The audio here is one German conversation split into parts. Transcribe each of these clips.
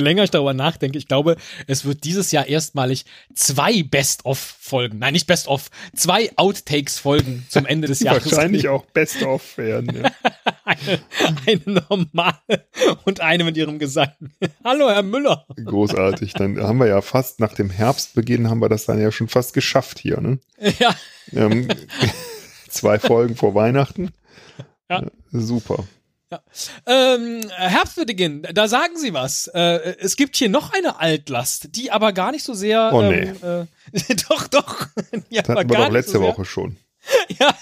länger ich darüber nachdenke, ich glaube, es wird dieses Jahr erstmalig zwei Best-of-Folgen, nein, nicht Best-of, zwei Outtakes-Folgen zum Ende des Jahres. Wahrscheinlich auch Best-of werden. Ja. eine, eine normale und eine mit ihrem Gesang. Hallo, Herr Müller. Großartig. Dann haben wir ja fast nach dem Herbstbeginn haben wir das dann ja schon fast geschafft hier, ne? Ja. Ähm, zwei Folgen vor Weihnachten. Ja. Super. Ja. Ähm, Herbstbeginn, da sagen Sie was. Äh, es gibt hier noch eine Altlast, die aber gar nicht so sehr. Oh, ähm, äh, doch, doch. ja, Das hatten wir doch letzte so. Woche schon. Ja.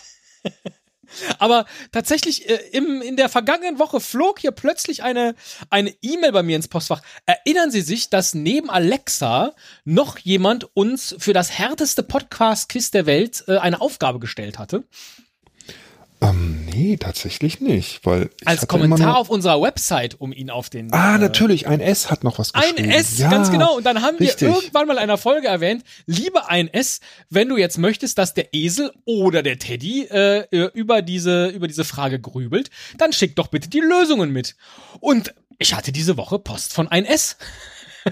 Aber tatsächlich, äh, im, in der vergangenen Woche flog hier plötzlich eine eine E-Mail bei mir ins Postfach. Erinnern Sie sich, dass neben Alexa noch jemand uns für das härteste Podcast-Quiz der Welt äh, eine Aufgabe gestellt hatte? Ähm, nee, tatsächlich nicht, weil Als Kommentar auf unserer Website, um ihn auf den. Ah, äh, natürlich, ein S hat noch was Ein geschrieben. S, ja, ganz genau. Und dann haben richtig. wir irgendwann mal in einer Folge erwähnt, liebe ein S, wenn du jetzt möchtest, dass der Esel oder der Teddy äh, äh, über diese über diese Frage grübelt, dann schick doch bitte die Lösungen mit. Und ich hatte diese Woche Post von ein S.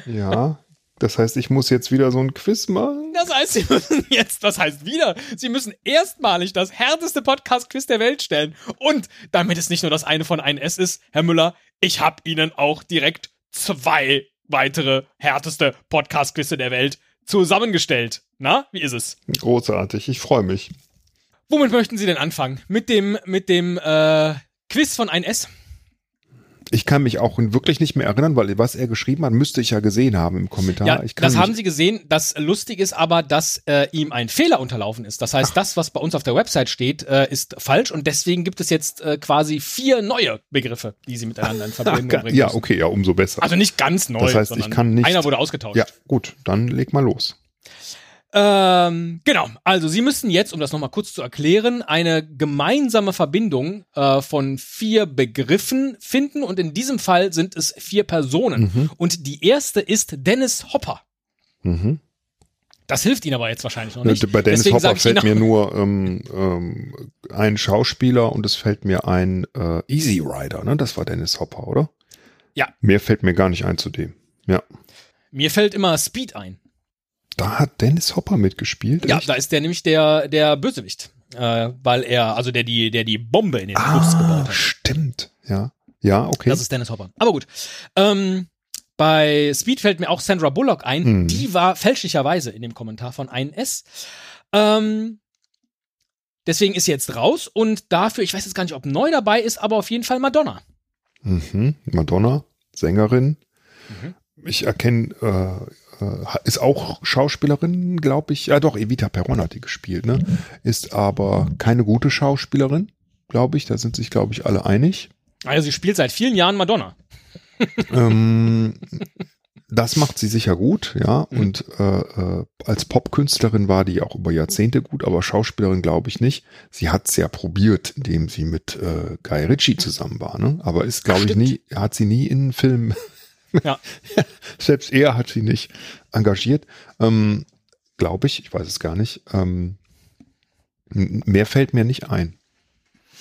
Ja, das heißt, ich muss jetzt wieder so ein Quiz machen. Das heißt, sie müssen jetzt, das heißt wieder, sie müssen erstmalig das härteste Podcast-Quiz der Welt stellen. Und damit es nicht nur das eine von ein S ist, Herr Müller, ich habe Ihnen auch direkt zwei weitere härteste Podcast-Quizze der Welt zusammengestellt. Na, wie ist es? Großartig, ich freue mich. Womit möchten Sie denn anfangen? Mit dem, mit dem äh, Quiz von 1S? Ich kann mich auch wirklich nicht mehr erinnern, weil was er geschrieben hat, müsste ich ja gesehen haben im Kommentar. Ja, ich kann das haben Sie gesehen. Das lustig ist aber, dass äh, ihm ein Fehler unterlaufen ist. Das heißt, das, was bei uns auf der Website steht, äh, ist falsch und deswegen gibt es jetzt äh, quasi vier neue Begriffe, die Sie miteinander in Verbindung bringen Ja, müssen. okay, ja, umso besser. Also nicht ganz neu, Das heißt, ich kann nicht- einer wurde ausgetauscht. ja, gut, dann leg mal los. Ähm, genau, also Sie müssen jetzt, um das nochmal kurz zu erklären, eine gemeinsame Verbindung äh, von vier Begriffen finden und in diesem Fall sind es vier Personen. Mhm. Und die erste ist Dennis Hopper. Mhm. Das hilft Ihnen aber jetzt wahrscheinlich noch nicht. Bei Dennis Deswegen Hopper fällt mir nur ähm, ähm, ein Schauspieler und es fällt mir ein äh, Easy Rider, ne? Das war Dennis Hopper, oder? Ja. Mehr fällt mir gar nicht ein zu dem. Ja. Mir fällt immer Speed ein. Da hat Dennis Hopper mitgespielt. Ja, echt? da ist der nämlich der, der Bösewicht. Äh, weil er, also der die, der die Bombe in den ah, gebaut hat. stimmt. Ja. Ja, okay. Das ist Dennis Hopper. Aber gut. Ähm, bei Speed fällt mir auch Sandra Bullock ein. Hm. Die war fälschlicherweise in dem Kommentar von 1S. Ähm, deswegen ist sie jetzt raus und dafür, ich weiß jetzt gar nicht, ob neu dabei ist, aber auf jeden Fall Madonna. Mhm. Madonna, Sängerin. Mhm. Ich erkenne, äh, ist auch Schauspielerin, glaube ich. Ja, doch, Evita Peron hat die gespielt, ne? Ist aber keine gute Schauspielerin, glaube ich. Da sind sich, glaube ich, alle einig. Also sie spielt seit vielen Jahren Madonna. ähm, das macht sie sicher gut, ja. Mhm. Und äh, äh, als Popkünstlerin war die auch über Jahrzehnte gut, aber Schauspielerin glaube ich nicht. Sie hat es ja probiert, indem sie mit äh, Guy Ritchie zusammen war, ne? Aber ist, glaube ich, nie, hat sie nie in einen Film. Ja. Selbst er hat sie nicht engagiert. Ähm, glaube ich, ich weiß es gar nicht. Ähm, mehr fällt mir nicht ein.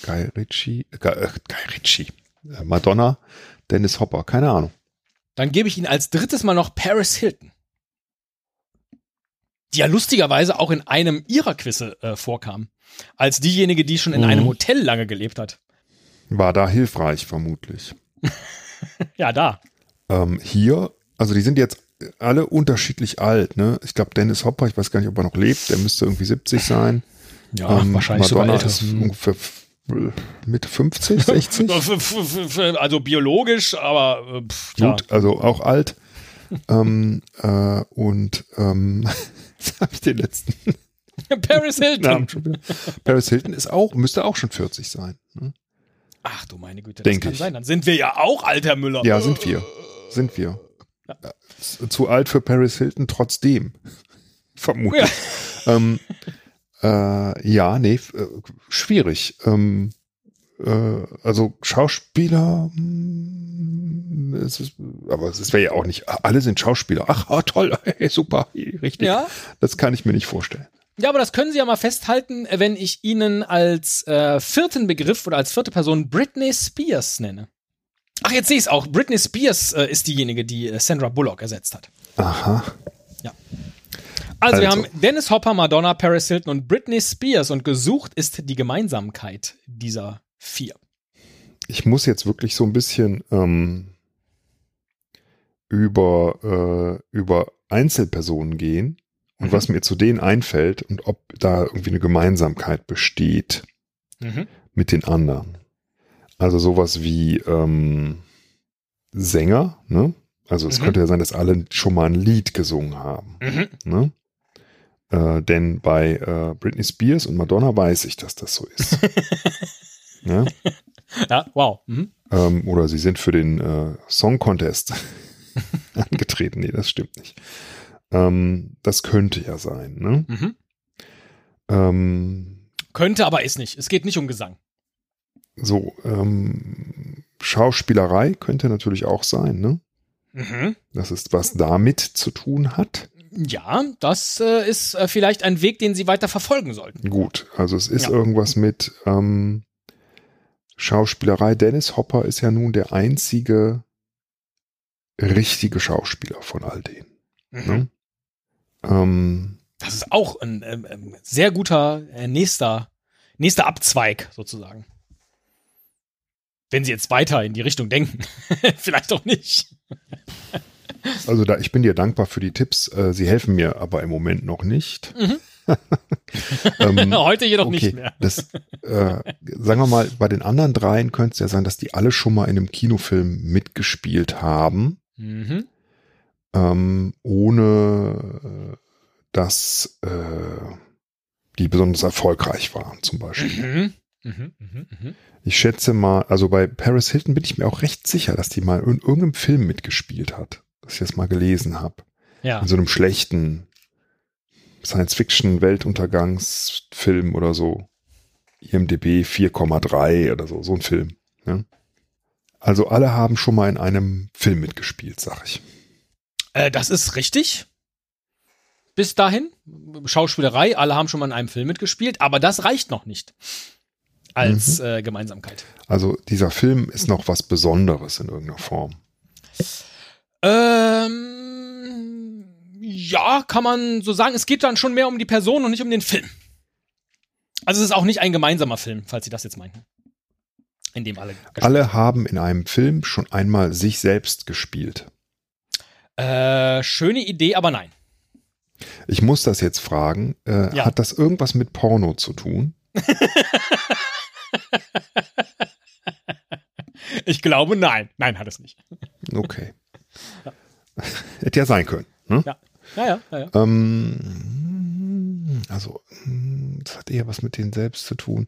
Guy Ritchie, äh, äh, Guy Ritchie, äh, Madonna, Dennis Hopper, keine Ahnung. Dann gebe ich Ihnen als drittes Mal noch Paris Hilton. Die ja lustigerweise auch in einem ihrer Quizze äh, vorkam. Als diejenige, die schon in Mhm. einem Hotel lange gelebt hat. War da hilfreich, vermutlich. Ja, da. Ähm, hier, also die sind jetzt alle unterschiedlich alt, ne? Ich glaube, Dennis Hopper, ich weiß gar nicht, ob er noch lebt, der müsste irgendwie 70 sein. Ja, Ähm, wahrscheinlich Madonna sogar älter. ist Hm. Mitte 50, 60. F- f- f- f- Also biologisch, aber äh, pff, ja. Gut, also auch alt. ähm, äh, und ähm, jetzt habe ich den letzten Paris Hilton. Paris Hilton ist auch, müsste auch schon 40 sein. Ne? Ach du meine Güte, das Denk kann ich. sein. Dann sind wir ja auch alter Müller. Ja, sind wir. Sind wir. Äh, Zu alt für Paris Hilton trotzdem. Vermutlich. Ähm, äh, ja, nee, äh, schwierig. Ähm, äh, also Schauspieler, hm, es ist, aber es wäre ja auch nicht, alle sind Schauspieler. Ach, ah, toll, hey, super, richtig. Ja? Das kann ich mir nicht vorstellen. Ja, aber das können Sie ja mal festhalten, wenn ich Ihnen als äh, vierten Begriff oder als vierte Person Britney Spears nenne. Ach, jetzt sehe ich es auch. Britney Spears äh, ist diejenige, die äh, Sandra Bullock ersetzt hat. Aha. Ja. Also, wir Also. haben Dennis Hopper, Madonna, Paris Hilton und Britney Spears und gesucht ist die Gemeinsamkeit dieser vier. Ich muss jetzt wirklich so ein bisschen ähm, über, äh, über Einzelpersonen gehen und Mhm. was mir zu denen einfällt und ob da irgendwie eine Gemeinsamkeit besteht Mhm. mit den anderen. Also sowas wie ähm, Sänger, ne? Also es Mhm. könnte ja sein, dass alle schon mal ein Lied gesungen haben. Mhm. Ne? Äh, denn bei äh, Britney Spears und Madonna weiß ich, dass das so ist. ja? Ja, wow. Mhm. ähm, oder sie sind für den äh, Song Contest angetreten. Nee, das stimmt nicht. Ähm, das könnte ja sein. Ne? Mhm. Ähm, Könnte, aber ist nicht. Es geht nicht um Gesang. So, ähm, Schauspielerei könnte natürlich auch sein. Ne? Mhm. Das ist, was damit zu tun hat. Ja, das äh, ist äh, vielleicht ein Weg, den Sie weiter verfolgen sollten. Gut, also es ist Ja. irgendwas mit ähm, Schauspielerei. Dennis Hopper ist ja nun der einzige richtige Schauspieler von all denen. Mhm. Ne? Ähm, Das ist auch ein ähm, ähm, sehr guter äh, nächster, nächster Abzweig sozusagen. Wenn Sie jetzt weiter in die Richtung denken. vielleicht auch nicht. also da, ich bin dir dankbar für die Tipps. Äh, sie helfen mir aber im Moment noch nicht. Mhm. ähm, Heute jedoch okay, nicht mehr. Das, äh, sagen wir mal, bei den anderen dreien könnte es ja sein, dass die alle schon mal in einem Kinofilm mitgespielt haben, Mhm. ähm, ohne dass äh, die besonders erfolgreich waren, zum Beispiel. Mhm. Mhm. Mhm. Mhm. Ich schätze mal, also bei Paris Hilton bin ich mir auch recht sicher, dass die mal in irgendeinem Film mitgespielt hat, dass ich das mal gelesen habe. Ja. In so einem schlechten Science-Fiction-Weltuntergangsfilm oder so. IMDB 4,3 oder so, so ein Film. Ja. Also alle haben schon mal in einem Film mitgespielt, sag ich. Äh, das ist richtig. Bis dahin. Schauspielerei, alle haben schon mal in einem Film mitgespielt, aber das reicht noch nicht. Als äh, Gemeinsamkeit. Also dieser Film ist noch was Besonderes in irgendeiner Form. Ähm, ja, kann man so sagen. Es geht dann schon mehr um die Person und nicht um den Film. Also es ist auch nicht ein gemeinsamer Film, falls Sie das jetzt meinten. In dem alle. Alle haben in einem Film schon einmal sich selbst gespielt. Äh, schöne Idee, aber nein. Ich muss das jetzt fragen. Äh, Ja. Hat das irgendwas mit Porno zu tun? Ich glaube, nein. Nein, hat es nicht. Okay. Hätte ja sein können. Ne? Ja. Ja, ja, ja. ja. Ähm, also, hm, das hat eher was mit denen selbst zu tun.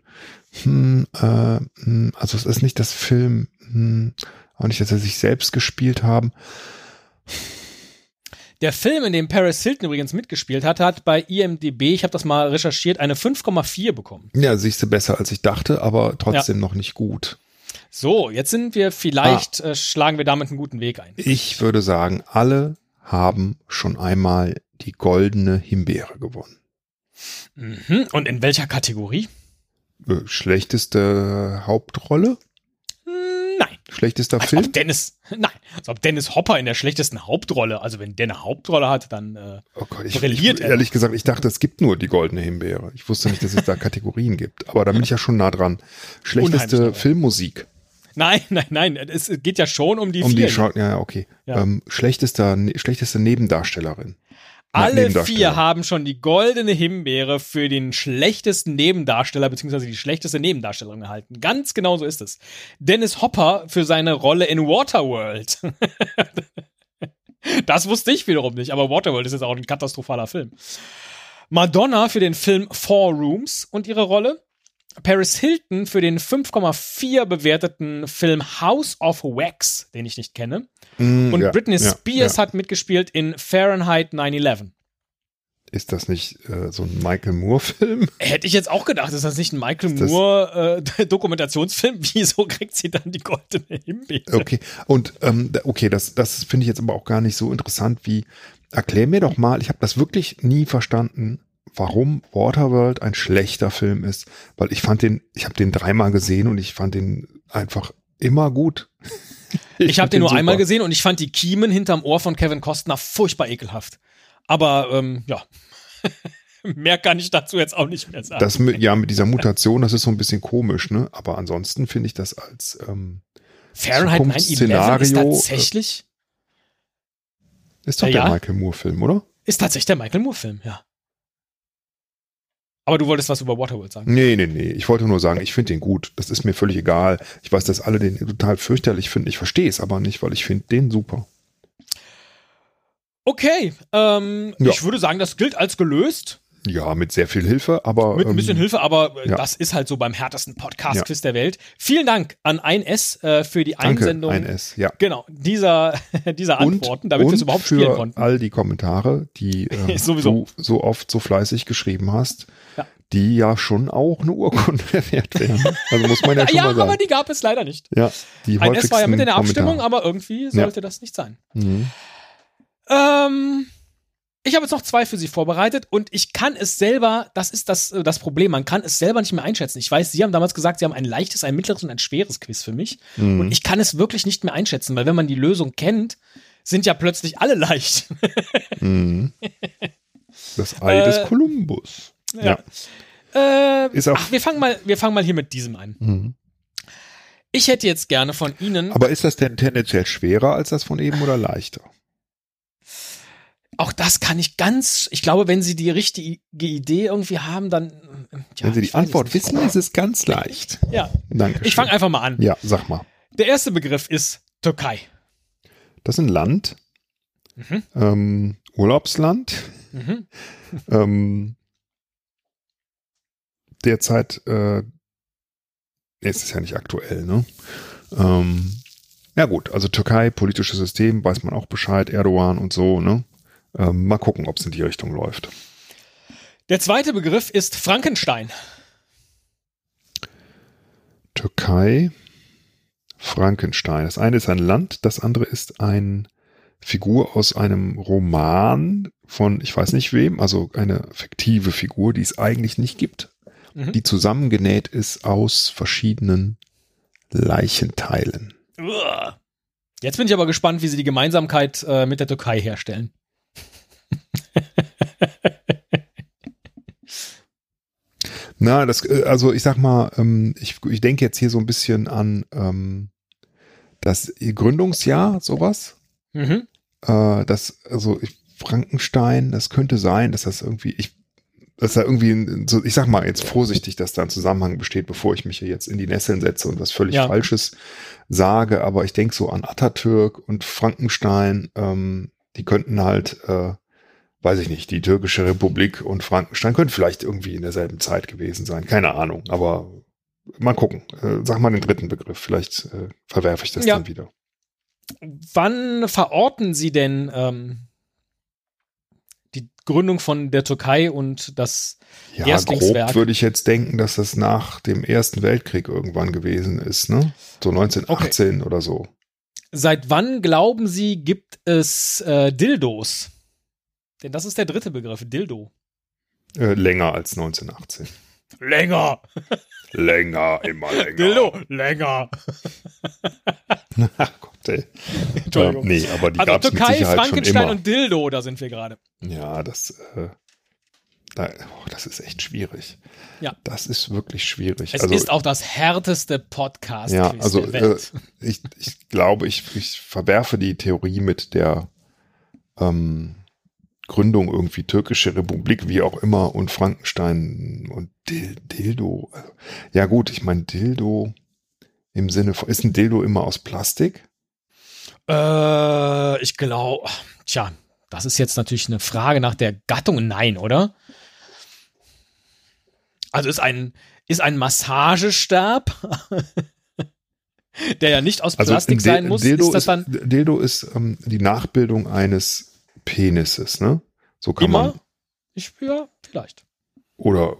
Hm, äh, hm, also, es ist nicht das Film, hm, auch nicht, dass sie sich selbst gespielt haben. Der Film, in dem Paris Hilton übrigens mitgespielt hat, hat bei IMDb, ich habe das mal recherchiert, eine 5,4 bekommen. Ja, siehst du besser, als ich dachte, aber trotzdem noch nicht gut. So, jetzt sind wir vielleicht, äh, schlagen wir damit einen guten Weg ein. Ich würde sagen, alle haben schon einmal die goldene Himbeere gewonnen. Mhm. Und in welcher Kategorie? Äh, Schlechteste Hauptrolle? Schlechtester Als Film? ob Dennis, nein, als ob Dennis Hopper in der schlechtesten Hauptrolle, also wenn der eine Hauptrolle hat, dann äh, Oh Gott, ich, brilliert ich, er. ehrlich gesagt, ich dachte, es gibt nur die goldene Himbeere. Ich wusste nicht, dass es da Kategorien gibt. Aber da bin ich ja schon nah dran. Schlechteste. Filmmusik. nein, nein, nein, es geht ja schon um die um vier. die Schau ja, ja, okay. Ja. Ähm, schlechtester, ne, schlechteste Nebendarstellerin. Alle vier haben schon die goldene Himbeere für den schlechtesten Nebendarsteller beziehungsweise die schlechteste Nebendarstellerin erhalten. Ganz genau so ist es. Dennis Hopper für seine Rolle in Waterworld. das wusste ich wiederum nicht, aber Waterworld ist jetzt auch ein katastrophaler Film. Madonna für den Film Four Rooms und ihre Rolle. Paris Hilton für den 5,4 bewerteten Film House of Wax, den ich nicht kenne. Mm, Und ja, Britney ja, Spears ja. hat mitgespielt in Fahrenheit 9-11. Ist das nicht äh, so ein Michael Moore-Film? Hätte ich jetzt auch gedacht, ist das nicht ein Michael das- Moore äh? Wieso kriegt sie dann die goldene Himbeere? Okay. Und ähm, okay, das, das finde ich jetzt aber auch gar nicht so interessant wie. Erklär mir doch mal, ich habe das wirklich nie verstanden, warum Waterworld ein schlechter Film ist, weil ich fand den, ich habe den dreimal gesehen und ich fand den einfach immer gut. Ich, ich habe den nur super. einmal gesehen und ich fand die Kiemen hinterm Ohr von Kevin Costner furchtbar ekelhaft. Aber ähm, ja, mehr kann ich dazu jetzt auch nicht mehr sagen. Das mit, ja, mit dieser Mutation, das ist so ein bisschen komisch, ne? Aber ansonsten finde ich das als ähm, Fahrenheit 9-11 ist Zukunftsszenario, tatsächlich, ist doch Ja, der. Michael Moore-Film, oder? ist tatsächlich der Michael Moore-Film, ja. Aber du wolltest was über Waterworld sagen. Nee, nee, nee. Ich wollte nur sagen, ich finde den gut. Das ist mir völlig egal. Ich weiß, dass alle den total fürchterlich finden. Ich verstehe es aber nicht, weil ich finde den super. Okay, ähm, Ja. ich würde sagen, das gilt als gelöst. Ja, mit sehr viel Hilfe, aber. Mit ein bisschen ähm, Hilfe, aber äh, ja. das ist halt so beim härtesten Ja. Podcast-Quiz der Welt. Vielen Dank an 1S äh, für die Danke, Einsendung ein S, ja. genau, dieser, dieser Und, Antworten, damit wir es überhaupt für spielen konnten. all die Kommentare, die äh, Sowieso. du so oft so fleißig geschrieben hast, Ja. Die ja schon auch eine Urkunde wert wären. Also muss man ja schon Ja, mal sagen. aber die gab es leider nicht. ja, die Ein S war ja mit in der Abstimmung, Kommentare. aber irgendwie sollte das nicht sein. Mhm. Ähm, ich habe jetzt noch zwei für Sie vorbereitet und ich kann es selber, das ist das, äh, das Problem, man kann es selber nicht mehr einschätzen. Ich weiß, Sie haben damals gesagt, Sie haben ein leichtes, ein mittleres und ein schweres Quiz für mich. Mhm. Und ich kann es wirklich nicht mehr einschätzen, weil wenn man die Lösung kennt, sind ja plötzlich alle leicht. Mhm. Das Ei Äh, des Kolumbus. Ja. Äh, Ist auch- ach, wir fangen mal, wir fangen mal hier mit diesem an. Mhm. Ich hätte jetzt gerne von Ihnen, Aber ist das denn tendenziell schwerer als das von eben oder leichter? auch das kann ich ganz, ich glaube, wenn Sie die richtige Idee irgendwie haben, dann. Ja, Wenn Sie die Antwort wissen, ist es ganz leicht. Ja, Danke. ich fange einfach mal an. Ja, sag mal. Der erste Begriff ist Türkei. Das ist ein Land, Mhm. ähm, Urlaubsland, Mhm. ähm, derzeit, äh, es ist ja nicht aktuell, ne? Ähm, ja gut, also Türkei, politisches System, weiß man auch Bescheid, Erdogan und so, ne? Ähm, mal gucken, ob es in die Richtung läuft. Der zweite Begriff ist Frankenstein. Türkei, Frankenstein. Das eine ist ein Land, das andere ist ein Figur aus einem Roman von, ich weiß nicht wem, also eine fiktive Figur, die es eigentlich nicht gibt, Mhm. die zusammengenäht ist aus verschiedenen Leichenteilen. Jetzt bin ich aber gespannt, wie sie die Gemeinsamkeit äh, mit der Türkei herstellen. Na, das, äh, also ich sag mal, ähm, ich, ich denke jetzt hier so ein bisschen an ähm, das Gründungsjahr, sowas. Mhm. äh, das, also Frankenstein, das könnte sein, dass das irgendwie, ich, dass da irgendwie, so, ich sag mal jetzt vorsichtig, dass da ein Zusammenhang besteht, bevor ich mich hier jetzt in die Nesseln setze und was völlig Ja. Falsches sage, aber ich denke so an Atatürk und Frankenstein, ähm, die könnten halt, äh, weiß ich nicht, die türkische Republik und Frankenstein könnten vielleicht irgendwie in derselben Zeit gewesen sein, keine Ahnung, aber mal gucken, äh, sag mal den dritten Begriff, vielleicht äh, verwerfe ich das Ja. dann wieder. Wann verorten Sie denn ähm, Gründung von der Türkei und das Ja, Erstlingswerk. grob würde ich jetzt denken, dass das nach dem Ersten Weltkrieg irgendwann gewesen ist, ne? So 1918 oder so. Seit wann glauben Sie, gibt es äh, Dildos? Denn das ist der dritte Begriff, Dildo. Äh, länger als 1918. Länger. Länger, immer länger. Dildo, länger. Gott, ey. Entschuldigung. Ähm, nee, aber die also gab's mit Türkei, Sicherheit schon Frankenstein immer. und Dildo, da sind wir gerade. Ja, das, äh, da, oh, das ist echt schwierig. Ja. Das ist wirklich schwierig. Es also, ist auch das härteste Podcast ja, also der äh, Welt. ich, ich glaube, ich, ich verwerfe die Theorie mit der ähm, Gründung irgendwie türkische Republik, wie auch immer, und Frankenstein und Dil Dildo. Also, Ja gut, ich meine Dildo im Sinne von, ist ein Dildo immer aus Plastik? Äh, ich glaube, tja, das ist jetzt natürlich eine Frage nach der Gattung. Nein, oder? Also ist ein, ist ein Massagestab, der ja nicht aus Plastik Also ein Dil- sein muss, Dildo ist das ist, dann Dildo ist ähm, die Nachbildung eines Penises, ne? So kann immer? man. Ich, ja, vielleicht. Oder,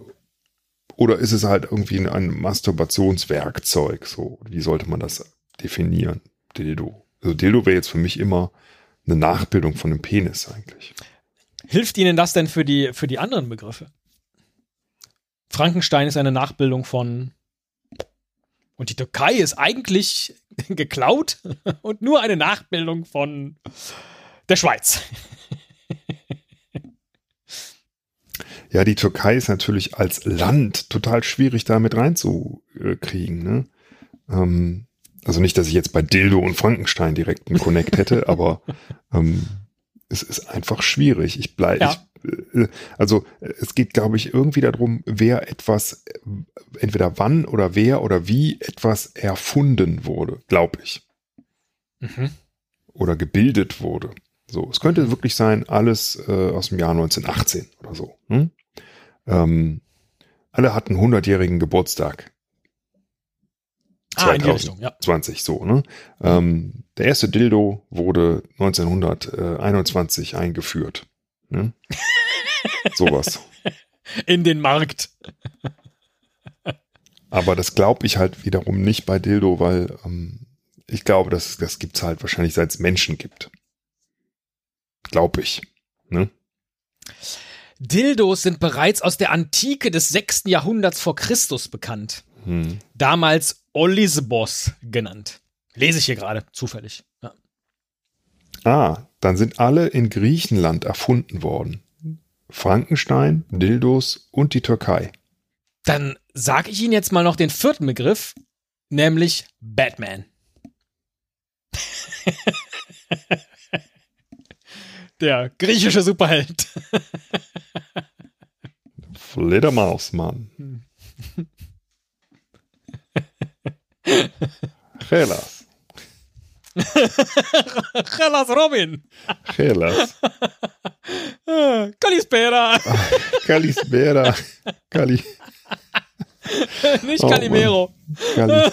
oder ist es halt irgendwie ein, ein Masturbationswerkzeug? So, wie sollte man das definieren? Dildo. Also Dildo wäre jetzt für mich immer eine Nachbildung von einem Penis eigentlich. Hilft Ihnen das denn für die, für die anderen Begriffe? Frankenstein ist eine Nachbildung von. Und die Türkei ist eigentlich geklaut und nur eine Nachbildung von der Schweiz. Ja, die Türkei ist natürlich als Land total schwierig damit reinzukriegen. Ne? Ähm, also nicht, dass ich jetzt bei Dildo und Frankenstein direkt einen Connect hätte, aber ähm, es ist einfach schwierig. Ich bleibe, ja. äh, also es geht, glaube ich, irgendwie darum, wer etwas, entweder wann oder wer oder wie etwas erfunden wurde, glaube ich. Mhm. Oder gebildet wurde. So, es könnte wirklich sein, alles äh, aus dem Jahr 1918 oder so. Hm? Ähm, alle hatten 100-jährigen Geburtstag. Ah, in die Richtung, ja. 20, so, ne? Ähm, der erste Dildo wurde 1921 eingeführt. Ne? Sowas. In den Markt. Aber das glaube ich halt wiederum nicht bei Dildo, weil ähm, ich glaube, das, das gibt's halt wahrscheinlich seit es Menschen gibt. Glaube ich. Ne? Dildos sind bereits aus der Antike des 6. Jahrhunderts vor Christus bekannt. Hm. Damals Olisbos genannt. Lese ich hier gerade, zufällig. Ja. Ah, dann sind alle in Griechenland erfunden worden. Frankenstein, Dildos und die Türkei. Dann sage ich Ihnen jetzt mal noch den vierten Begriff, nämlich Batman. Der griechische Superheld. Fledermausmann. Gelas. Gelas Robin. Gelas. Kalispera. Kalispera. Kali. Nicht Calimero. Oh, Kali.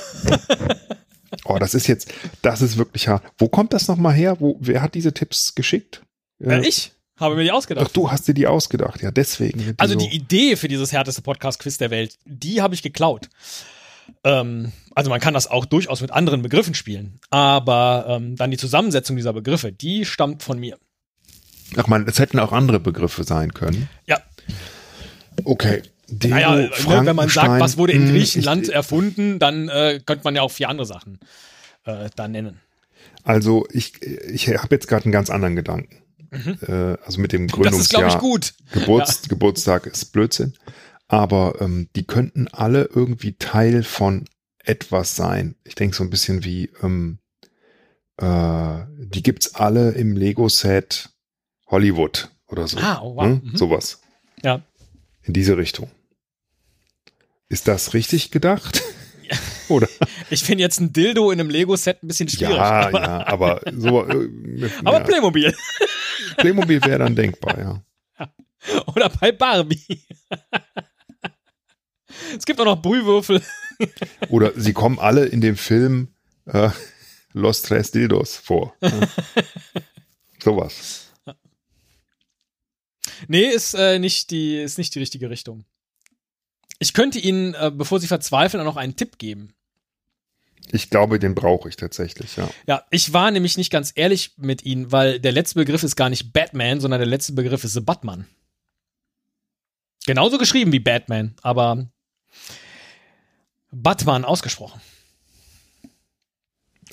oh, das ist jetzt, das ist wirklich hart. Wo kommt das nochmal her? Wo, wer hat diese Tipps geschickt? Äh, ich habe mir die ausgedacht. Ach, du hast dir die ausgedacht, ja, deswegen. Die also so die Idee für dieses härteste Podcast-Quiz der Welt, die habe ich geklaut. Ähm, also man kann das auch durchaus mit anderen Begriffen spielen, aber ähm, dann die Zusammensetzung dieser Begriffe, die stammt von mir. Ach man, es hätten auch andere Begriffe sein können. Ja. Okay. Deo, naja, ne, wenn man sagt, was wurde in hm, Griechenland ich, erfunden, dann äh, könnte man ja auch vier andere Sachen äh, da nennen. Also ich, ich habe jetzt gerade einen ganz anderen Gedanken. Mhm. Äh, also mit dem Gründungsjahr. Das ist, ich, gut. Geburts, ja. Geburtstag ist Blödsinn. Aber ähm, die könnten alle irgendwie Teil von etwas sein. Ich denke so ein bisschen wie, ähm, äh, die gibt's alle im Lego-Set Hollywood oder so. Ah, oh, wow. Hm? Mhm. Sowas. Ja. In diese Richtung. Ist das richtig gedacht? Ja. Oder? Ich finde jetzt ein Dildo in einem Lego-Set ein bisschen schwierig. Ja, aber, ja, aber so. Äh, aber ja. Playmobil. Playmobil wäre dann denkbar, ja. Oder bei Barbie. Es gibt auch noch Brühwürfel. Oder sie kommen alle in dem Film äh, Los Tres Dildos vor. Sowas. Nee, ist, äh, nicht die, ist nicht die richtige Richtung. Ich könnte Ihnen, äh, bevor Sie verzweifeln, auch noch einen Tipp geben. Ich glaube, den brauche ich tatsächlich, ja. Ja, ich war nämlich nicht ganz ehrlich mit Ihnen, weil der letzte Begriff ist gar nicht Batman, sondern der letzte Begriff ist The Batman. Genauso geschrieben wie Batman, aber Batman ausgesprochen.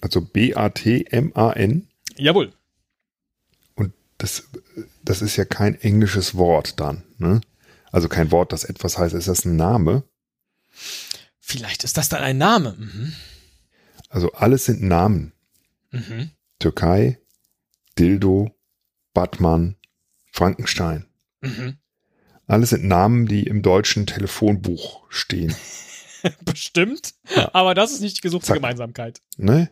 Also B-A-T-M-A-N? Jawohl. Und das, das ist ja kein englisches Wort dann, ne? Also kein Wort, das etwas heißt. Ist das ein Name? Vielleicht ist das dann ein Name. Mhm. Also alles sind Namen. Mhm. Türkei, Dildo, Batman, Frankenstein. Mhm. Alles sind Namen, die im deutschen Telefonbuch stehen. Bestimmt. Ja. Aber das ist nicht die gesuchte Zack. Gemeinsamkeit. Ne?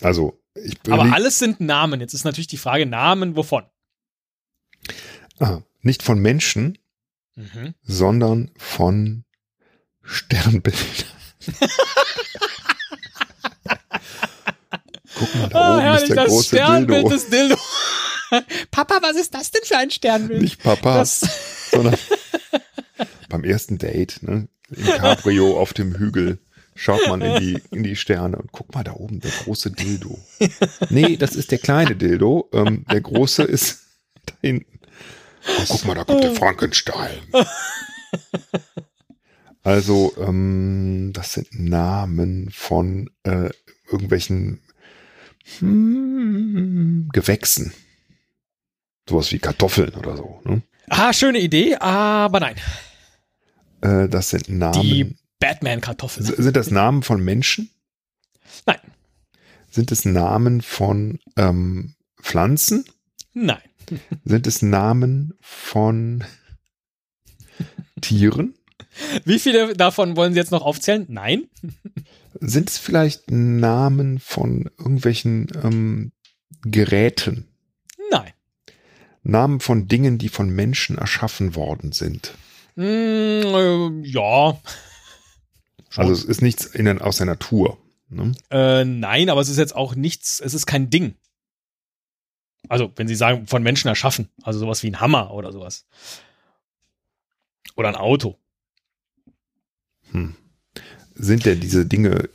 Also, ich Aber alles sind Namen. Jetzt ist natürlich die Frage, Namen wovon? Ah, nicht von Menschen, mhm. sondern von Sternbildern. Guck mal, da ah, oben herrlich, ist der das große Sternbild Dildo. des Dildo. Papa, was ist das denn für ein Sternbild? Nicht Papa, das sondern beim ersten Date, ne, im Cabrio auf dem Hügel, schaut man in die, in die Sterne und guck mal da oben, der große Dildo. Nee, das ist der kleine Dildo. Ähm, der große ist da hinten. Oh, guck mal, da kommt der Frankenstein. Also, ähm, das sind Namen von äh, irgendwelchen hm, Gewächsen. Sowas wie Kartoffeln oder so. Ne? Ah, schöne Idee, aber nein. Äh, das sind Namen. Die Batman-Kartoffeln. Sind das Namen von Menschen? Nein. Sind es Namen von ähm, Pflanzen? Nein. Sind es Namen von Tieren? Wie viele davon wollen Sie jetzt noch aufzählen? Nein. Sind es vielleicht Namen von irgendwelchen ähm, Geräten? Nein. Namen von Dingen, die von Menschen erschaffen worden sind? Mm, äh, ja. Also es ist nichts in, aus der Natur. Ne? Äh, nein, aber es ist jetzt auch nichts, es ist kein Ding. Also, wenn Sie sagen, von Menschen erschaffen, also sowas wie ein Hammer oder sowas. Oder ein Auto. Hm. Sind denn diese Dinge,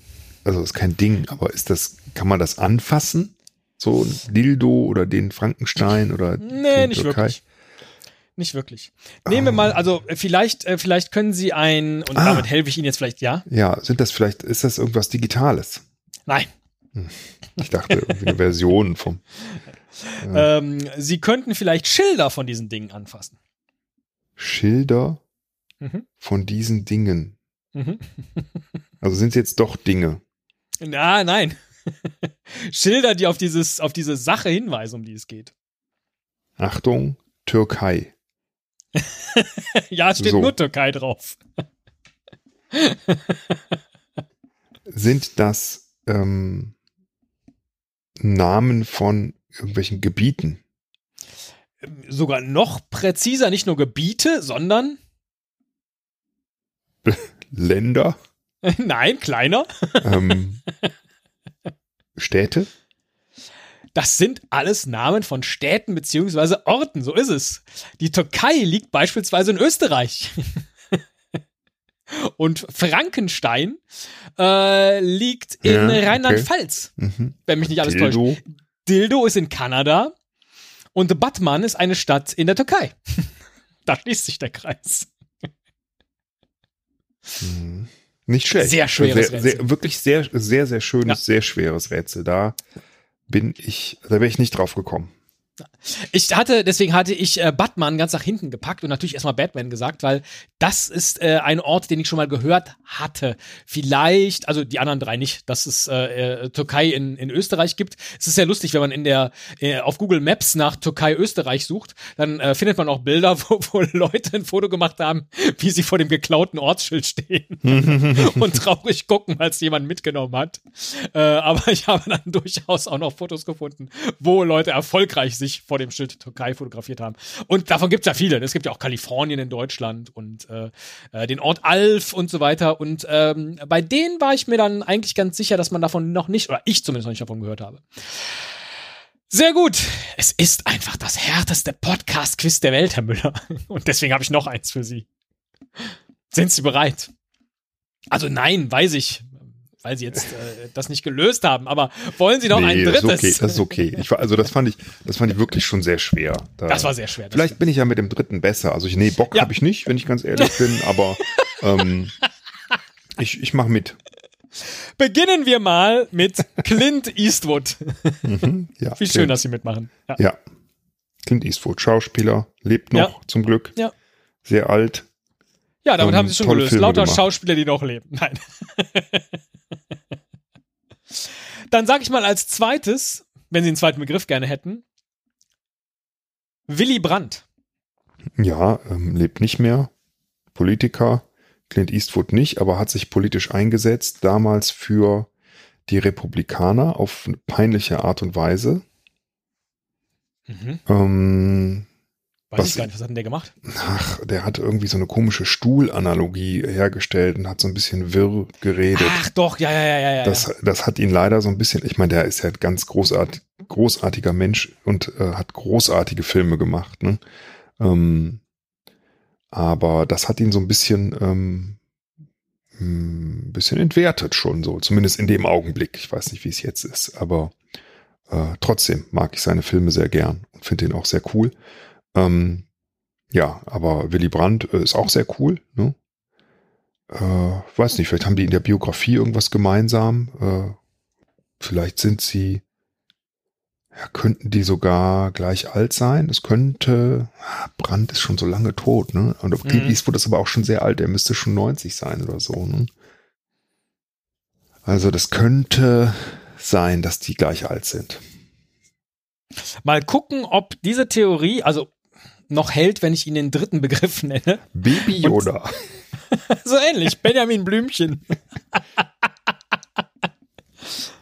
also ist kein Ding, aber ist das, kann man das anfassen? So ein Dildo oder den Frankenstein oder Nee, nicht Türkei? wirklich. Nicht wirklich. Nehmen wir mal, also äh, vielleicht, äh, vielleicht können Sie ein, und ah. damit helfe ich Ihnen jetzt vielleicht, ja? Ja, sind das vielleicht, ist das irgendwas Digitales? Nein. Hm. Ich dachte, irgendwie eine Version vom. Ja. Ähm, Sie könnten vielleicht Schilder von diesen Dingen anfassen. Schilder mhm. von diesen Dingen. Mhm. also sind es jetzt doch Dinge? Na, nein. Schilder, die auf dieses, auf diese Sache hinweisen, um die es geht. Achtung, Türkei. ja, es steht so. nur Türkei drauf. Sind das ähm, Namen von irgendwelchen Gebieten? Sogar noch präziser, nicht nur Gebiete, sondern Länder? Nein, kleiner. Ähm, Städte? Das sind alles Namen von Städten beziehungsweise Orten, so ist es. Die Türkei liegt beispielsweise in Österreich. Und Frankenstein äh, liegt in ja, Rheinland-Pfalz, okay. mhm. wenn mich nicht alles Dildo. täuscht. Dildo ist in Kanada und Batman ist eine Stadt in der Türkei. da schließt sich der Kreis. Mhm. Nicht schlecht. Sehr schweres sehr, Rätsel. Sehr, wirklich sehr, sehr, sehr schönes, ja. sehr schweres Rätsel. Da bin ich, da wäre ich nicht drauf gekommen. Ich hatte, deswegen hatte ich äh, Batman ganz nach hinten gepackt und natürlich erstmal Batman gesagt, weil das ist äh, ein Ort, den ich schon mal gehört hatte. Vielleicht, also die anderen drei nicht, dass es äh, äh, Türkei in, in Österreich gibt. Es ist sehr lustig, wenn man in der äh, auf Google Maps nach Türkei Österreich sucht, dann äh, findet man auch Bilder, wo, wo Leute ein Foto gemacht haben, wie sie vor dem geklauten Ortsschild stehen und traurig gucken, weil es jemand mitgenommen hat. Aber ich habe dann durchaus auch noch Fotos gefunden, wo Leute erfolgreich sich vor dem Schild Türkei fotografiert haben. Und davon gibt es ja viele. Es gibt ja auch Kalifornien in Deutschland und äh, äh, den Ort Alf und so weiter. Und ähm, bei denen war ich mir dann eigentlich ganz sicher, dass man davon noch nicht, oder ich zumindest noch nicht davon gehört habe. Sehr gut. Es ist einfach das härteste Podcast-Quiz der Welt, Herr Müller. Und deswegen habe ich noch eins für Sie. Sind Sie bereit? Also nein, weiß ich weil sie jetzt äh, das nicht gelöst haben. Aber wollen Sie noch nee, ein drittes? Das ist okay. Das ist okay. Ich, also das fand ich, das fand ich wirklich schon sehr schwer. Da, das war sehr schwer. Vielleicht bin ich ja mit dem dritten besser. Also ich, nee, Bock ja. habe ich nicht, wenn ich ganz ehrlich bin. Aber ähm, ich, ich mache mit. Beginnen wir mal mit Clint Eastwood. Mhm, ja, Wie schön, Clint. dass Sie mitmachen. Ja. ja. Clint Eastwood, Schauspieler, lebt noch ja. zum Glück. Ja. Sehr alt. Ja, damit ähm, haben Sie schon gelöst. Filme Lauter gemacht. Schauspieler, die noch leben. Nein. Dann sage ich mal als zweites, wenn Sie einen zweiten Begriff gerne hätten, Willy Brandt. Ja, ähm, lebt nicht mehr. Politiker. Clint Eastwood nicht, aber hat sich politisch eingesetzt, damals für die Republikaner auf peinliche Art und Weise. Mhm. Ähm, Weiß was, ich gar nicht, was hat denn der gemacht? Ach, der hat irgendwie so eine komische Stuhlanalogie hergestellt und hat so ein bisschen wirr geredet. Ach doch, ja, ja, ja, ja. Das, das hat ihn leider so ein bisschen, ich meine, der ist ja ein ganz großart, großartiger Mensch und äh, hat großartige Filme gemacht, ne? Ähm, aber das hat ihn so ein bisschen, ähm, ein hm, bisschen entwertet schon so, zumindest in dem Augenblick. Ich weiß nicht, wie es jetzt ist, aber äh, trotzdem mag ich seine Filme sehr gern und finde ihn auch sehr cool. Ähm, ja, aber Willy Brandt äh, ist auch sehr cool. Ne? äh, weiß nicht, vielleicht haben die in der Biografie irgendwas gemeinsam. Äh, vielleicht sind sie, ja, könnten die sogar gleich alt sein. Es könnte, ah, Brandt ist schon so lange tot, ne? Und auf Clint Mhm. Eastwood ist aber auch schon sehr alt, er müsste schon 90 sein oder so, ne? Also das könnte sein, dass die gleich alt sind. Mal gucken, ob diese Theorie, also noch hält, wenn ich ihn den dritten Begriff nenne. Baby Yoda. so ähnlich, Benjamin Blümchen.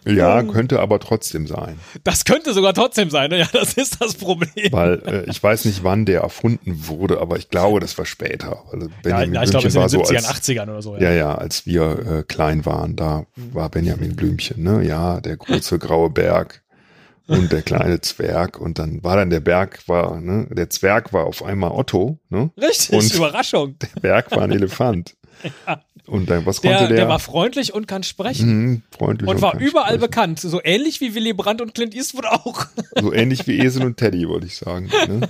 Ja, könnte aber trotzdem sein. Das könnte sogar trotzdem sein, ne? ja, das ist das Problem. Weil äh, ich weiß nicht, wann der erfunden wurde, aber ich glaube, das war später. Ja, Benjamin ja, ich glaube, es Blümchen war in den so 70ern, als, 80ern oder so. ja, ja, als wir äh, klein waren, da war Benjamin Blümchen, ne? Ja, der große graue Berg und der kleine Zwerg und dann war dann der Berg war, ne? Der Zwerg war auf einmal Otto, ne? Richtig, Und- Überraschung. Der Berg war ein Elefant. Und dann was Der, konnte der? der war freundlich und kann sprechen. Mhm, freundlich Und war kann überall sprechen. bekannt. So ähnlich wie Willy Brandt und Clint Eastwood auch. So ähnlich wie Esel und Teddy, wollte ich sagen. Ne?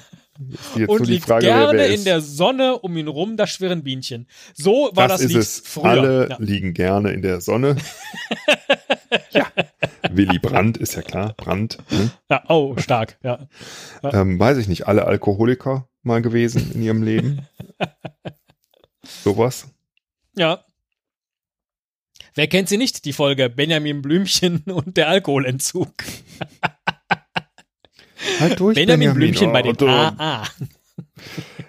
Jetzt Und liegt Frage, wer, gerne wer in ist. der Sonne, um ihn rum, da schwirren Bienchen. So war das, das ist Lied es. früher. Alle Ja. liegen gerne in der Sonne. ja. Willy Brandt ist ja klar. Brandt. Ne? Ja, oh, stark, ja. Ähm, weiß ich nicht. Alle Alkoholiker mal gewesen in ihrem Leben. Sowas. Ja. Wer kennt sie nicht, die Folge Benjamin Blümchen und der Alkoholentzug? Halt durch, Benjamin, Blümchen bei den Oh, AA.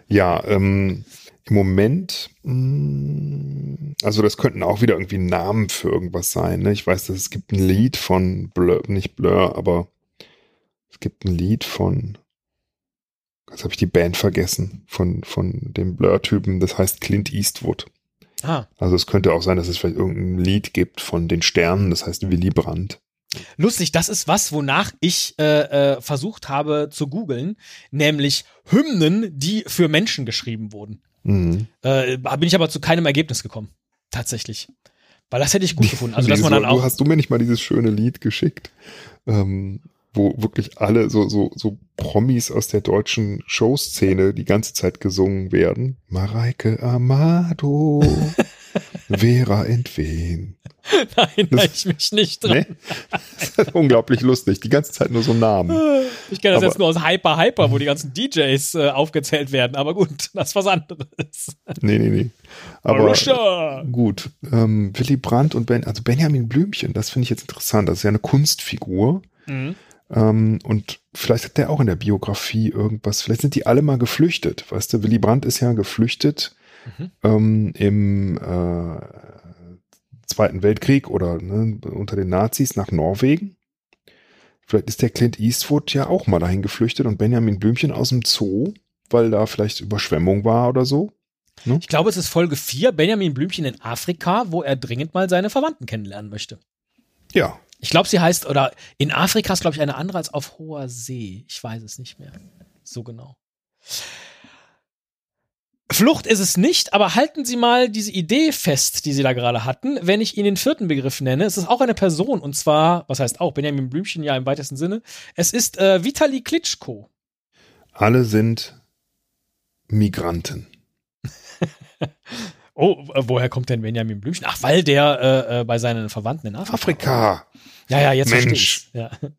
Ja, ähm, im Moment, mh, also das könnten auch wieder irgendwie Namen für irgendwas sein. Ne? Ich weiß, dass es gibt ein Lied von Blur, nicht Blur, aber es gibt ein Lied von, jetzt habe ich die Band vergessen, von, von dem Blur-Typen, das heißt Clint Eastwood. Ah, Also es könnte auch sein, dass es vielleicht irgendein Lied gibt von den Sternen, das heißt Willy Brandt. lustig, das ist was, wonach ich äh, äh, versucht habe zu googeln, nämlich Hymnen, die für Menschen geschrieben wurden. Mhm. Äh, bin ich aber zu keinem Ergebnis gekommen. Tatsächlich. Weil das hätte ich gut gefunden. Also, dass Nee, man so, dann auch. Hast du mir nicht mal dieses schöne Lied geschickt, ähm, wo wirklich alle so, so, so Promis aus der deutschen Showszene die ganze Zeit gesungen werden. Mareike Amado, Vera Entwen. Nein, da ich mich nicht dran. Ne? Das ist unglaublich lustig. Die ganze Zeit nur so Namen. Ich kenne das Aber- jetzt nur aus Hyper Hyper, wo die ganzen DJs äh, aufgezählt werden. Aber gut, das ist was anderes. Nee, nee, nee. Aber Marisha! gut. Ähm, Willy Brandt und Ben, also Benjamin Blümchen, das finde ich jetzt interessant. Das ist ja eine Kunstfigur. Mhm. Ähm, und vielleicht hat der auch in der Biografie irgendwas, vielleicht sind die alle mal geflüchtet. Weißt du, Willy Brandt ist ja geflüchtet Mhm. ähm, im äh, Zweiten Weltkrieg oder ne, unter den Nazis nach Norwegen. Vielleicht ist der Clint Eastwood ja auch mal dahin geflüchtet und Benjamin Blümchen aus dem Zoo, weil da vielleicht Überschwemmung war oder so. Ich glaube, es ist Folge 4, Benjamin Blümchen in Afrika, wo er dringend mal seine Verwandten kennenlernen möchte. Ja, Ich glaube, sie heißt, oder in Afrika ist, glaube ich, eine andere als auf hoher See. Ich weiß es nicht mehr. So genau. Flucht ist es nicht, aber halten Sie mal diese Idee fest, die Sie da gerade hatten. Wenn ich Ihnen den vierten Begriff nenne, es ist auch eine Person, und zwar, was heißt auch, Benjamin Blümchen ja im weitesten Sinne. Es ist äh, Vitali Klitschko. alle sind Migranten. Oh, äh, woher kommt denn Benjamin Blümchen? Ach, weil der äh, äh, bei seinen Verwandten in Afrika. Afrika. Ja, ja, jetzt Mensch. verstehe ich's. Ja.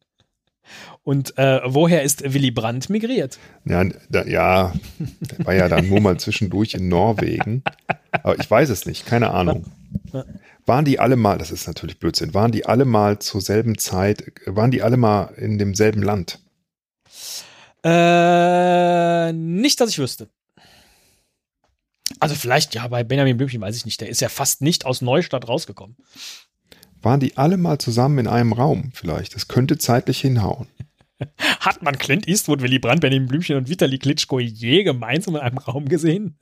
Und äh, woher ist Willy Brandt migriert? Ja, da, ja, der war ja dann nur mal zwischendurch in Norwegen. Aber ich weiß es nicht, keine Ahnung. Waren die alle mal, das ist natürlich Blödsinn, waren die alle mal zur selben Zeit, waren die alle mal in demselben Land? Äh, nicht, dass ich wüsste. Also vielleicht, ja, bei Benjamin Blümchen weiß ich nicht. Der ist ja fast nicht aus Neustadt rausgekommen. Waren die alle mal zusammen in einem Raum vielleicht? Das könnte zeitlich hinhauen. Hat man Clint Eastwood, Willy Brandt, Benjamin Blümchen und Vitali Klitschko je gemeinsam in einem Raum gesehen?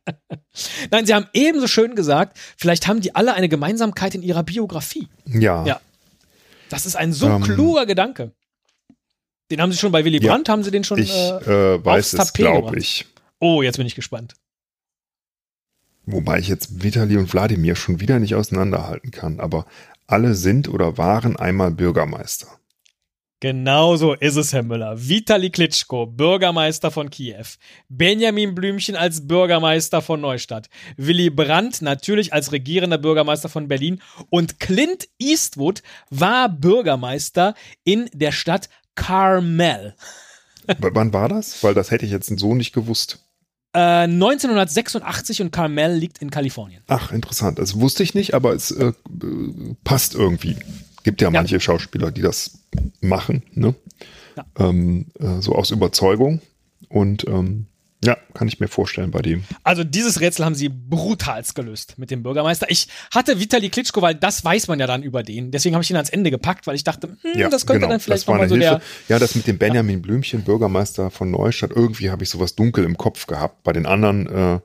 Nein, sie haben ebenso schön gesagt, vielleicht haben die alle eine Gemeinsamkeit in ihrer Biografie. Ja, Ja. Das ist ein so Ähm. kluger Gedanke. Den haben sie schon bei Willy Ja. Brandt, haben sie den schon. ich äh, äh, weiß aufs es, glaube gebracht. ich. oh, jetzt bin ich gespannt. Wobei ich jetzt Vitali und Wladimir schon wieder nicht auseinanderhalten kann. Aber alle sind oder waren einmal Bürgermeister. Genau so ist es, Herr Müller. Vitali Klitschko, Bürgermeister von Kiew. Benjamin Blümchen als Bürgermeister von Neustadt. Willy Brandt natürlich als regierender Bürgermeister von Berlin. Und Clint Eastwood war Bürgermeister in der Stadt Carmel. Wann war das? Weil das hätte ich jetzt so nicht gewusst. Äh, 1986 und Carmel liegt in Kalifornien. Ach, interessant. Das wusste ich nicht, aber es äh, passt irgendwie. Gibt ja manche ja. Schauspieler, die das machen, ne? Ja. Ähm, äh, so aus Überzeugung. Und ähm, ja, kann ich mir vorstellen bei dem. Also dieses Rätsel haben sie brutalst gelöst mit dem Bürgermeister. Ich hatte Vitali Klitschko, weil das weiß man ja dann über den. Deswegen habe ich ihn ans Ende gepackt, weil ich dachte, hm, ja, das könnte genau, dann vielleicht nochmal so Hilfe. der. Ja, das mit dem Benjamin Blümchen, Bürgermeister von Neustadt, irgendwie habe ich sowas dunkel im Kopf gehabt. Bei den anderen, äh,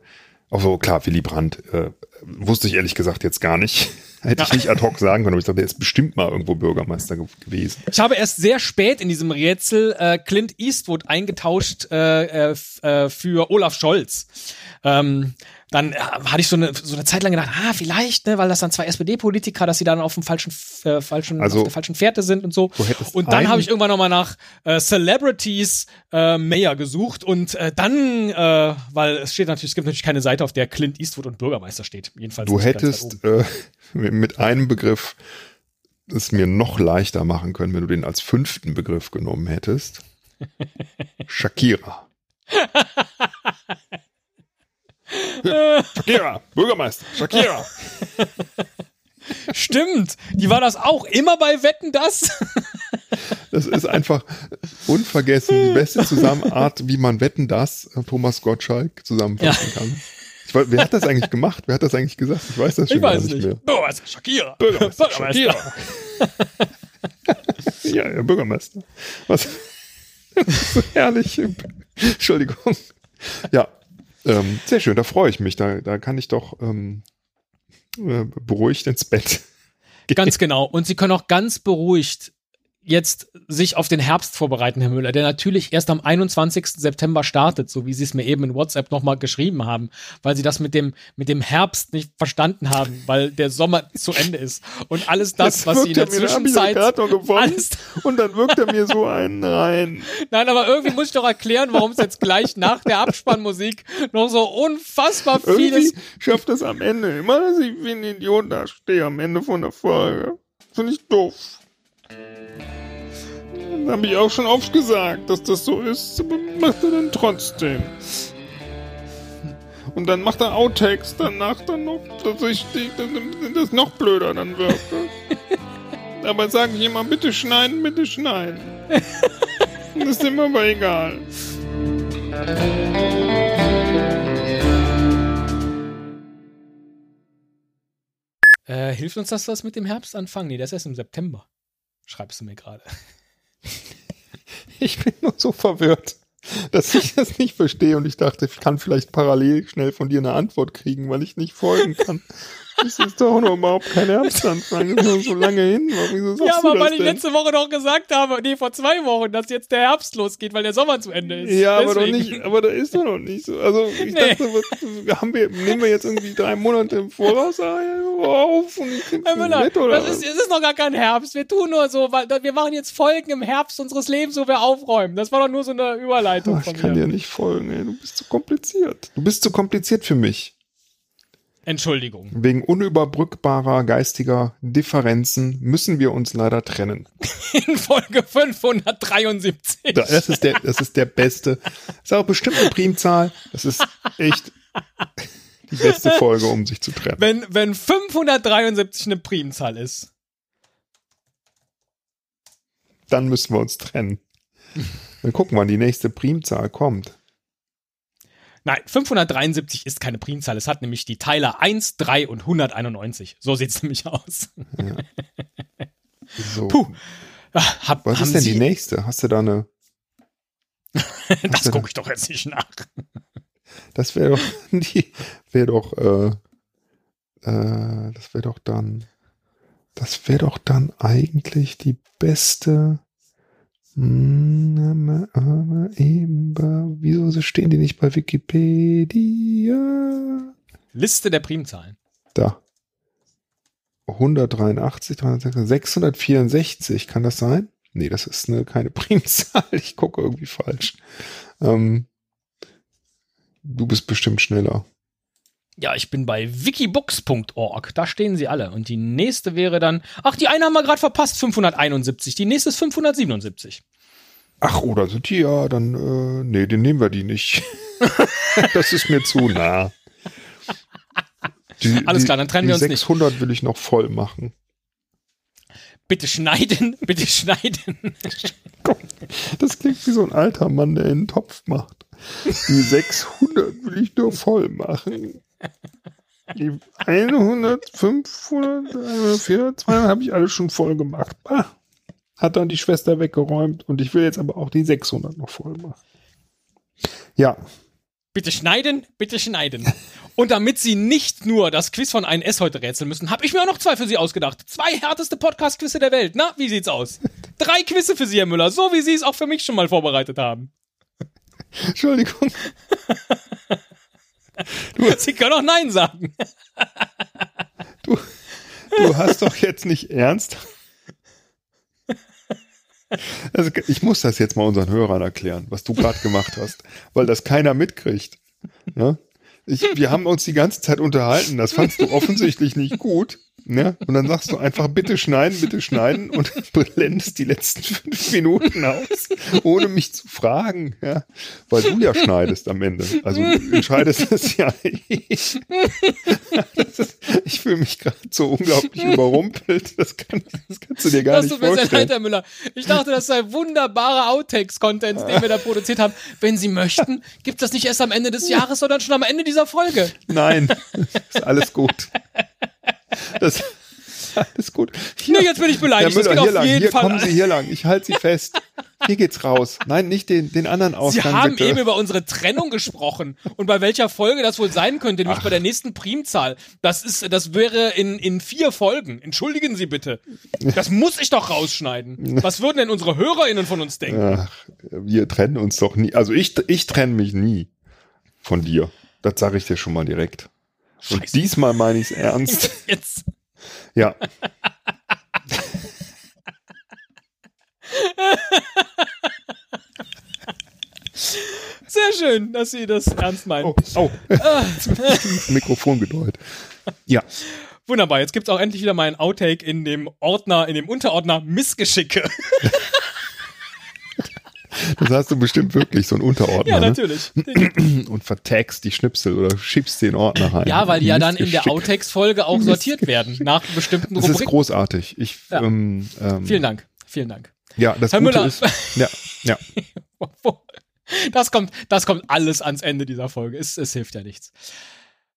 also klar, Willy Brandt, äh, wusste ich ehrlich gesagt jetzt gar nicht. Hätte ich nicht ad hoc sagen können, aber ich dachte, er ist bestimmt mal irgendwo Bürgermeister gewesen. Ich habe erst sehr spät in diesem Rätsel äh, Clint Eastwood eingetauscht äh, äh, äh für Olaf Scholz. Ähm, dann äh, hatte ich so eine, so eine Zeit lang gedacht, ah, vielleicht, ne, weil das dann zwei SPD-Politiker, dass sie dann auf dem falschen, äh, falschen, also, auf der falschen Fährte sind und so. Und dann habe ich irgendwann nochmal nach äh, Celebrities äh, Mayor gesucht und äh, dann, äh, weil es steht natürlich, es gibt natürlich keine Seite, auf der Clint Eastwood und Bürgermeister steht. Jedenfalls. Du hättest äh, mit einem Begriff es mir noch leichter machen können, wenn du den als fünften Begriff genommen hättest. Shakira. Shakira, Bürgermeister, Shakira. Stimmt, die war das auch immer bei Wetten das. Das ist einfach unvergessen die beste Zusammenart, wie man Wetten das äh, Thomas Gottschalk zusammenfassen ja. kann. Ich weiß, wer hat das eigentlich gemacht? Wer hat das eigentlich gesagt? Ich weiß das schon ich weiß nicht, nicht mehr. Bürgermeister Shakira. Bürgermeister, Bürgermeister. Shakira. ja, ja, Bürgermeister. Was? so herrlich. Entschuldigung. Ja, ähm, sehr schön, da freue ich mich. Da, da kann ich doch ähm, äh, beruhigt ins Bett. Gehen. Ganz genau. Und Sie können auch ganz beruhigt jetzt sich auf den Herbst vorbereiten, Herr Müller, der natürlich erst am 21. September startet, so wie Sie es mir eben in WhatsApp nochmal geschrieben haben, weil Sie das mit dem, mit dem Herbst nicht verstanden haben, weil der Sommer zu Ende ist. Und alles das, jetzt was Sie in der Zwischenzeit... Alles, und dann wirkt er mir so einen rein. Nein, aber irgendwie muss ich doch erklären, warum es jetzt gleich nach der Abspannmusik noch so unfassbar vieles... Irgendwie schafft es am Ende immer, dass ich wie ein Idiot da stehe am Ende von der Folge. Finde ich doof. Habe ich auch schon oft gesagt, dass das so ist, aber macht er dann trotzdem. Und dann macht er Outtakes danach dann noch, dass ich das noch blöder dann wirke. aber sage ich immer, bitte schneiden, bitte schneiden. das ist immer aber egal. Äh, hilft uns das was mit dem Herbst anfangen? Nee, das ist erst im September. Schreibst du mir gerade. Ich bin nur so verwirrt, dass ich das nicht verstehe und ich dachte, ich kann vielleicht parallel schnell von dir eine Antwort kriegen, weil ich nicht folgen kann. Das ist doch noch überhaupt kein Herbstanfang. Das ist noch so lange hin. Sagst ja, aber weil denn? ich letzte Woche doch gesagt habe, nee, vor zwei Wochen, dass jetzt der Herbst losgeht, weil der Sommer zu Ende ist. Ja, aber doch nicht, aber da ist doch noch nicht so. Also ich nee. dachte, was, haben wir, nehmen wir jetzt irgendwie drei Monate im Voraus auf und Herr Müller, mit, oder? Das ist, es ist noch gar kein Herbst. Wir tun nur so, weil wir machen jetzt Folgen im Herbst unseres Lebens, wo wir aufräumen. Das war doch nur so eine Überleitung Ach, ich kann dir nicht folgen, ey. Du bist zu kompliziert. Du bist zu kompliziert für mich. Entschuldigung. Wegen unüberbrückbarer geistiger Differenzen müssen wir uns leider trennen. In Folge 573. Das ist der, das ist der beste. Das ist auch bestimmt eine Primzahl. Das ist echt die beste Folge, um sich zu trennen. Wenn, wenn 573 eine Primzahl ist. Dann müssen wir uns trennen. Dann gucken, wann die nächste Primzahl kommt. Nein, 573 ist keine Primzahl. Es hat nämlich die Teiler 1, 3 und 191. So sieht es nämlich aus. Ja. So. Puh. Ah, hab, Was ist denn Sie die nächste? Hast du da eine. das gucke ich doch jetzt nicht nach. das wäre doch, die, wäre doch, äh, äh, das wäre doch dann, das wäre doch dann eigentlich die beste aber eben, wieso stehen die nicht bei Wikipedia? Liste der Primzahlen. Da. 183, 664, kann das sein? Nee, das ist eine, keine Primzahl. Ich gucke irgendwie falsch. Ähm, du bist bestimmt schneller. Ja, ich bin bei wikibooks.org. Da stehen sie alle. Und die nächste wäre dann, ach, die eine haben wir gerade verpasst, 571. Die nächste ist 577. Ach, oder sind die ja, dann, äh, nee, den nehmen wir die nicht. das ist mir zu nah. Die, Alles klar, dann trennen wir uns 600 nicht. will ich noch voll machen. Bitte schneiden, bitte schneiden. Das klingt wie so ein alter Mann, der einen Topf macht. Die 600 will ich nur voll machen. Die 100, 500, 400, 200 habe ich alles schon voll gemacht. Hat dann die Schwester weggeräumt und ich will jetzt aber auch die 600 noch voll machen. Ja. Bitte schneiden, bitte schneiden. Und damit Sie nicht nur das Quiz von 1S heute rätseln müssen, habe ich mir auch noch zwei für Sie ausgedacht. Zwei härteste Podcast-Quizze der Welt. Na, wie sieht's aus? Drei Quizze für Sie, Herr Müller, so wie Sie es auch für mich schon mal vorbereitet haben. Entschuldigung. Du, Sie können auch Nein sagen. Du, du hast doch jetzt nicht ernst. Also ich muss das jetzt mal unseren Hörern erklären, was du gerade gemacht hast, weil das keiner mitkriegt. Ne? Ich, wir haben uns die ganze Zeit unterhalten, das fandst du offensichtlich nicht gut. Ne? Und dann sagst du einfach, bitte schneiden, bitte schneiden und blendest die letzten fünf Minuten aus, ohne mich zu fragen. Ja? Weil du ja schneidest am Ende. Also du entscheidest es ja ich. ich fühle mich gerade so unglaublich überrumpelt. Das, kann, das kannst du dir gar das nicht vorstellen. Sehr leid, Herr Müller. Ich dachte, das sei wunderbarer Outtakes-Content, den wir da produziert haben. Wenn Sie möchten, gibt das nicht erst am Ende des Jahres, sondern schon am Ende dieser Folge. Nein, ist alles gut. Das, alles gut. Hier, nee, jetzt bin ich beleidigt. Müller, hier lang, hier Fall kommen Sie hier lang. Ich halte Sie fest. Hier geht's raus. Nein, nicht den, den anderen Ausgang. Sie haben bitte. eben über unsere Trennung gesprochen und bei welcher Folge das wohl sein könnte, nämlich Ach. bei der nächsten Primzahl. Das ist, das wäre in, in vier Folgen. Entschuldigen Sie bitte. Das muss ich doch rausschneiden. Was würden denn unsere HörerInnen von uns denken? Ach, wir trennen uns doch nie. Also ich, ich trenne mich nie von dir. Das sage ich dir schon mal direkt. Scheiße. Und diesmal meine ich es ernst. Jetzt. Ja. Sehr schön, dass Sie das ernst meinen. Oh, oh. Mikrofon gedeutet. Ja. Wunderbar, jetzt gibt es auch endlich wieder meinen Outtake in dem Ordner, in dem Unterordner Missgeschicke. Das hast du bestimmt wirklich, so ein Unterordner. Ja, ne? natürlich. Ne? Und vertagst die Schnipsel oder schiebst den Ordner rein. Ja, weil die ja dann in der Outtakes-Folge auch sortiert werden, nach bestimmten Rubriken. Das ist großartig. Ich, ja. ähm, ähm, vielen Dank, vielen Dank. Ja, das Herr Gute Müller. ist, ja, ja. Das kommt, das kommt alles ans Ende dieser Folge. Es, es hilft ja nichts.